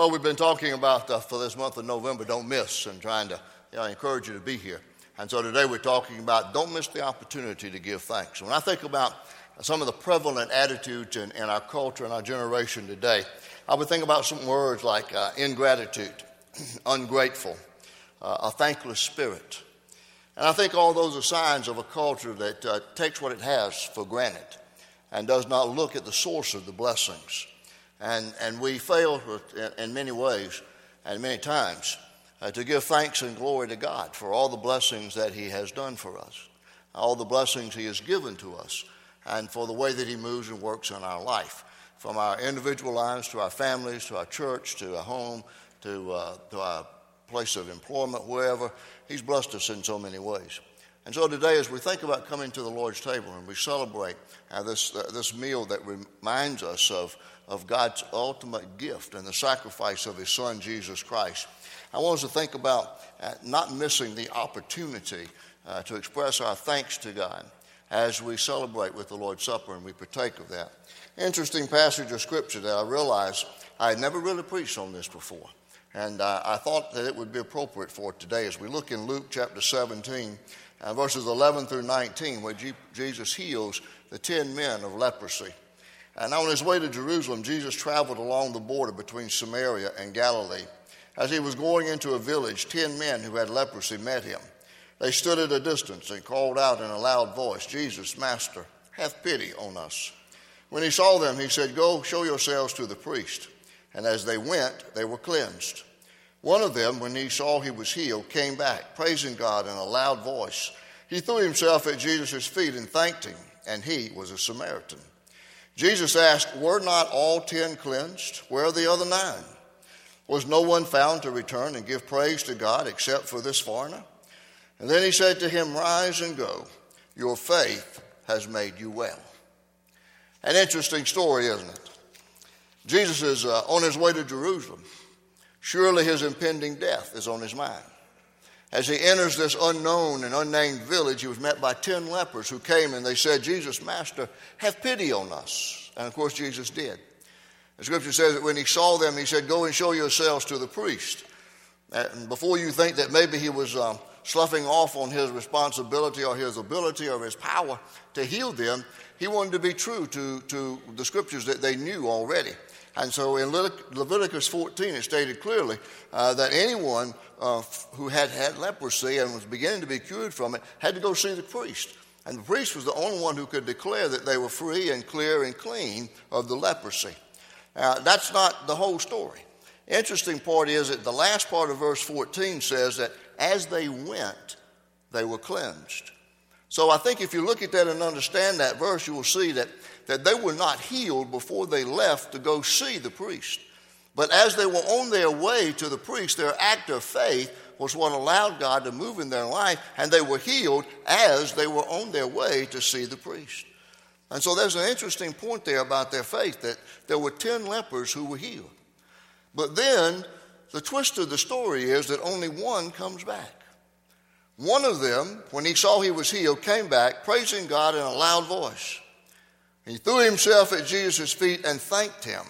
Well, we've been talking about for this month of November, don't miss, and trying to you know, encourage you to be here. And so today we're talking about don't miss the opportunity to give thanks. When I think about some of the prevalent attitudes in, in our culture and our generation today, I would think about some words like uh, ingratitude, ungrateful, uh, a thankless spirit. And I think all those are signs of a culture that uh, takes what it has for granted and does not look at the source of the blessings. And, and we fail in many ways and many times uh, to give thanks and glory to God for all the blessings that He has done for us, all the blessings He has given to us, and for the way that He moves and works in our life, from our individual lives to our families, to our church, to our home, to, uh, to our place of employment, wherever. He's blessed us in so many ways. And so today, as we think about coming to the Lord's table and we celebrate this, uh, this meal that reminds us of, of God's ultimate gift and the sacrifice of His Son, Jesus Christ, I want us to think about uh, not missing the opportunity uh, to express our thanks to God as we celebrate with the Lord's Supper and we partake of that. Interesting passage of Scripture that I realized I had never really preached on this before. And uh, I thought that it would be appropriate for today as we look in Luke chapter 17, uh, verses 11 through 19, where G- Jesus heals the 10 men of leprosy. And on his way to Jerusalem, Jesus traveled along the border between Samaria and Galilee. As he was going into a village, 10 men who had leprosy met him. They stood at a distance and called out in a loud voice, Jesus, Master, have pity on us. When he saw them, he said, Go show yourselves to the priest. And as they went, they were cleansed. One of them, when he saw he was healed, came back, praising God in a loud voice. He threw himself at Jesus' feet and thanked him, and he was a Samaritan. Jesus asked, Were not all ten cleansed? Where are the other nine? Was no one found to return and give praise to God except for this foreigner? And then he said to him, Rise and go. Your faith has made you well. An interesting story, isn't it? Jesus is uh, on his way to Jerusalem. Surely his impending death is on his mind. As he enters this unknown and unnamed village, he was met by ten lepers who came and they said, Jesus, Master, have pity on us. And of course, Jesus did. The scripture says that when he saw them, he said, Go and show yourselves to the priest. And before you think that maybe he was um, sloughing off on his responsibility or his ability or his power to heal them, he wanted to be true to, to the scriptures that they knew already. And so in Leviticus 14, it stated clearly uh, that anyone uh, who had had leprosy and was beginning to be cured from it had to go see the priest. And the priest was the only one who could declare that they were free and clear and clean of the leprosy. Now, that's not the whole story. Interesting part is that the last part of verse 14 says that as they went, they were cleansed. So I think if you look at that and understand that verse, you will see that, that they were not healed before they left to go see the priest. But as they were on their way to the priest, their act of faith was what allowed God to move in their life, and they were healed as they were on their way to see the priest. And so there's an interesting point there about their faith that there were 10 lepers who were healed. But then the twist of the story is that only one comes back. One of them, when he saw he was healed, came back praising God in a loud voice. He threw himself at Jesus' feet and thanked him.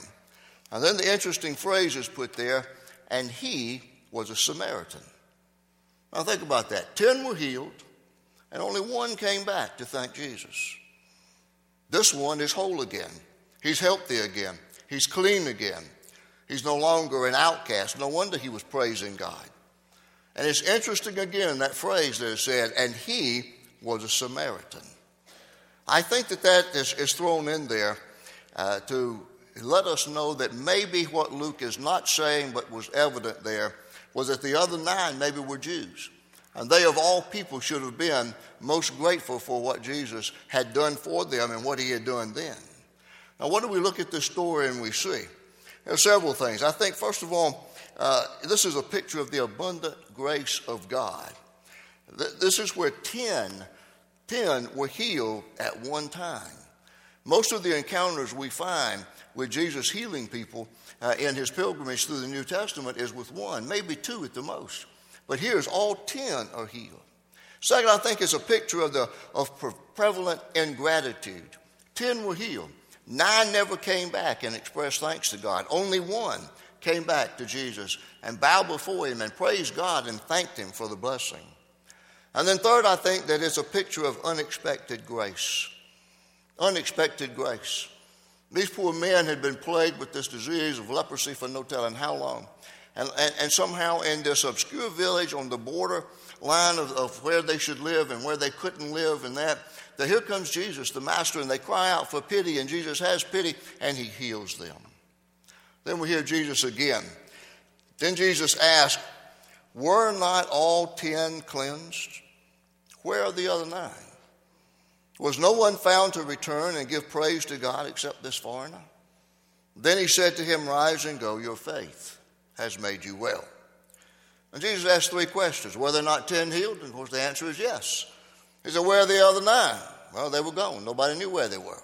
And then the interesting phrase is put there, and he was a Samaritan. Now think about that. Ten were healed, and only one came back to thank Jesus. This one is whole again. He's healthy again. He's clean again. He's no longer an outcast. No wonder he was praising God. And it's interesting again, that phrase that is said, and he was a Samaritan. I think that that is, is thrown in there uh, to let us know that maybe what Luke is not saying, but was evident there, was that the other nine maybe were Jews. And they, of all people, should have been most grateful for what Jesus had done for them and what he had done then. Now, what do we look at this story and we see? Are several things. I think, first of all, uh, this is a picture of the abundant grace of God. This is where 10, 10 were healed at one time. Most of the encounters we find with Jesus healing people uh, in his pilgrimage through the New Testament is with one, maybe two at the most. But here's all 10 are healed. Second, I think it's a picture of, the, of prevalent ingratitude. 10 were healed. Nine never came back and expressed thanks to God. Only one came back to Jesus and bowed before him and praised God and thanked him for the blessing. And then, third, I think that it's a picture of unexpected grace. Unexpected grace. These poor men had been plagued with this disease of leprosy for no telling how long. And, and, and somehow, in this obscure village on the border line of, of where they should live and where they couldn't live, and that, that here comes Jesus, the Master, and they cry out for pity, and Jesus has pity, and he heals them. Then we hear Jesus again. Then Jesus asked, Were not all ten cleansed? Where are the other nine? Was no one found to return and give praise to God except this foreigner? Then he said to him, Rise and go, your faith has made you well. And Jesus asked three questions Were there not ten healed? And of course, the answer is yes. He said, Where are the other nine? Well, they were gone. Nobody knew where they were.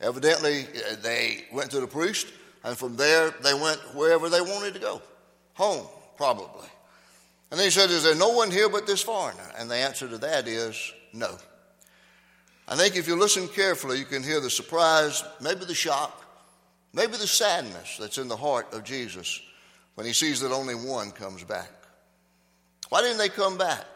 Evidently, uh, they went to the priest, and from there, they went wherever they wanted to go. Home, probably. And then he said, Is there no one here but this foreigner? And the answer to that is no. I think if you listen carefully, you can hear the surprise, maybe the shock, maybe the sadness that's in the heart of Jesus when he sees that only one comes back. Why didn't they come back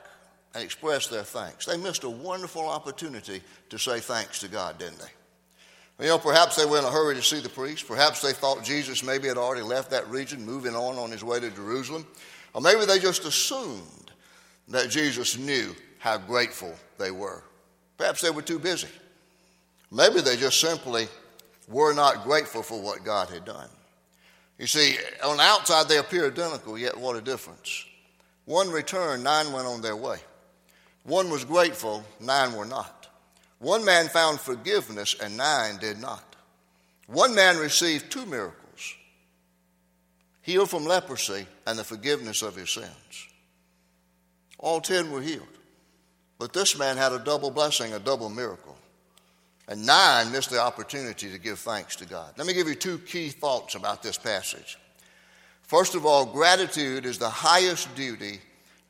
and express their thanks? They missed a wonderful opportunity to say thanks to God, didn't they? You know, perhaps they were in a hurry to see the priest. Perhaps they thought Jesus maybe had already left that region, moving on on his way to Jerusalem. Or maybe they just assumed that Jesus knew how grateful they were. Perhaps they were too busy. Maybe they just simply were not grateful for what God had done. You see, on the outside they appear identical, yet what a difference. One returned, nine went on their way. One was grateful, nine were not. One man found forgiveness, and nine did not. One man received two miracles healed from leprosy and the forgiveness of his sins. All ten were healed. But this man had a double blessing, a double miracle. And nine missed the opportunity to give thanks to God. Let me give you two key thoughts about this passage. First of all, gratitude is the highest duty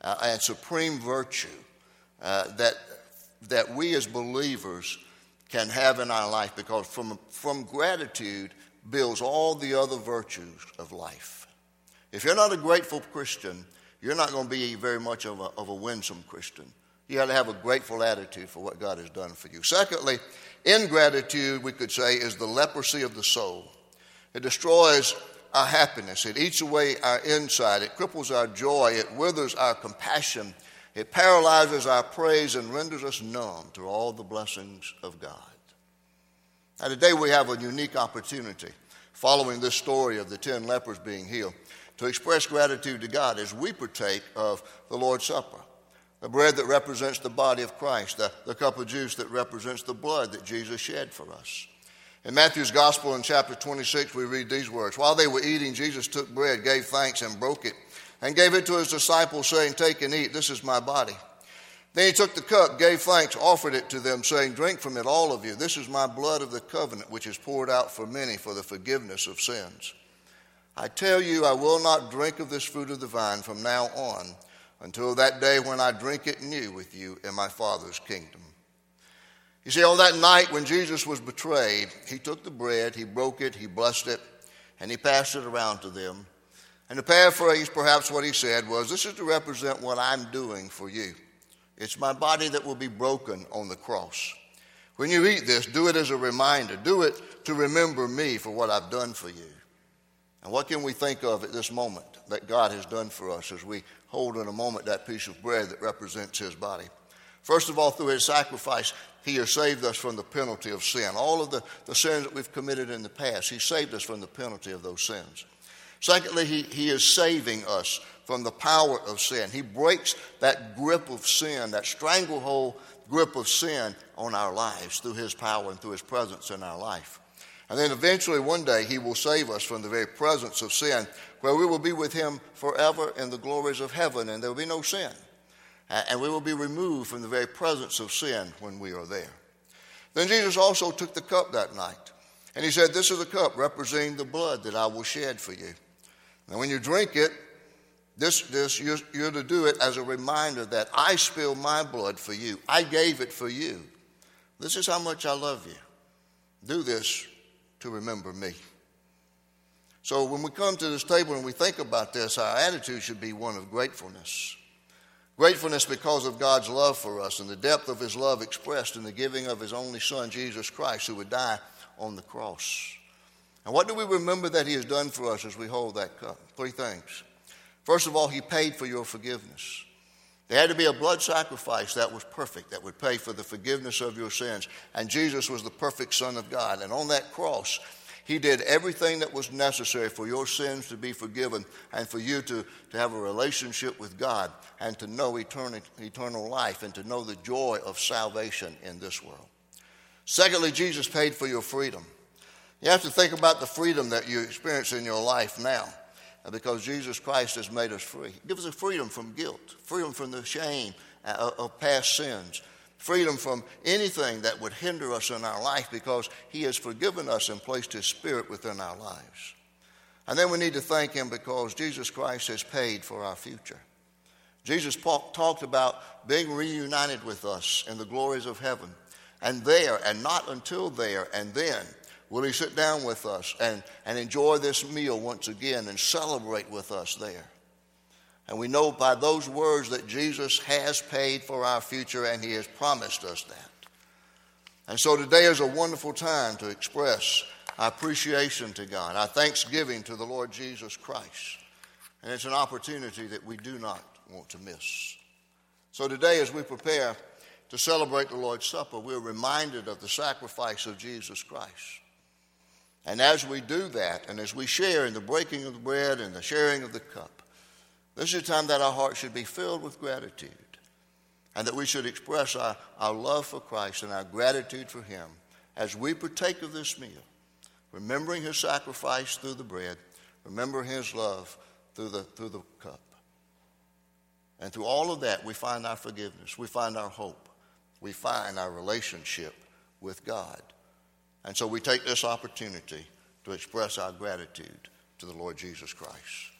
uh, and supreme virtue uh, that, that we as believers can have in our life because from, from gratitude builds all the other virtues of life. If you're not a grateful Christian, you're not going to be very much of a, of a winsome Christian. You got to have a grateful attitude for what God has done for you. Secondly, ingratitude, we could say, is the leprosy of the soul. It destroys our happiness, it eats away our insight, it cripples our joy, it withers our compassion, it paralyzes our praise, and renders us numb to all the blessings of God. Now, today we have a unique opportunity following this story of the ten lepers being healed to express gratitude to God as we partake of the Lord's Supper. The bread that represents the body of Christ, the, the cup of juice that represents the blood that Jesus shed for us. In Matthew's Gospel in chapter 26, we read these words While they were eating, Jesus took bread, gave thanks, and broke it, and gave it to his disciples, saying, Take and eat, this is my body. Then he took the cup, gave thanks, offered it to them, saying, Drink from it, all of you. This is my blood of the covenant, which is poured out for many for the forgiveness of sins. I tell you, I will not drink of this fruit of the vine from now on until that day when I drink it new with you in my Father's kingdom. You see, on that night when Jesus was betrayed, he took the bread, he broke it, he blessed it, and he passed it around to them. And to paraphrase perhaps what he said was, This is to represent what I'm doing for you. It's my body that will be broken on the cross. When you eat this, do it as a reminder. Do it to remember me for what I've done for you. And what can we think of at this moment that God has done for us as we hold in a moment that piece of bread that represents his body. First of all, through his sacrifice, he has saved us from the penalty of sin. All of the, the sins that we've committed in the past, he saved us from the penalty of those sins. Secondly, he, he is saving us from the power of sin. He breaks that grip of sin, that stranglehold grip of sin on our lives through his power and through his presence in our life. And then eventually, one day, he will save us from the very presence of sin where we will be with him forever in the glories of heaven, and there will be no sin. And we will be removed from the very presence of sin when we are there. Then Jesus also took the cup that night, and he said, This is a cup representing the blood that I will shed for you. Now, when you drink it, this, this you're, you're to do it as a reminder that I spilled my blood for you. I gave it for you. This is how much I love you. Do this to remember me. So when we come to this table and we think about this, our attitude should be one of gratefulness. Gratefulness because of God's love for us and the depth of His love expressed in the giving of His only Son, Jesus Christ, who would die on the cross. And what do we remember that He has done for us as we hold that cup? Three things. First of all, He paid for your forgiveness. There had to be a blood sacrifice that was perfect, that would pay for the forgiveness of your sins. And Jesus was the perfect Son of God. And on that cross, He did everything that was necessary for your sins to be forgiven and for you to, to have a relationship with God and to know eternal, eternal life and to know the joy of salvation in this world. Secondly, Jesus paid for your freedom. You have to think about the freedom that you experience in your life now because Jesus Christ has made us free. He gives us a freedom from guilt, freedom from the shame uh, of past sins, freedom from anything that would hinder us in our life because He has forgiven us and placed His Spirit within our lives. And then we need to thank Him because Jesus Christ has paid for our future. Jesus talked about being reunited with us in the glories of heaven. And there, and not until there, and then Will he sit down with us and, and enjoy this meal once again and celebrate with us there? And we know by those words that Jesus has paid for our future and he has promised us that. And so today is a wonderful time to express our appreciation to God, our thanksgiving to the Lord Jesus Christ. And it's an opportunity that we do not want to miss. So today, as we prepare to celebrate the Lord's Supper, we're reminded of the sacrifice of Jesus Christ. And as we do that, and as we share in the breaking of the bread and the sharing of the cup, this is a time that our heart should be filled with gratitude and that we should express our, our love for Christ and our gratitude for Him as we partake of this meal, remembering His sacrifice through the bread, remember His love through the, through the cup. And through all of that, we find our forgiveness, we find our hope, we find our relationship with God. And so we take this opportunity to express our gratitude to the Lord Jesus Christ.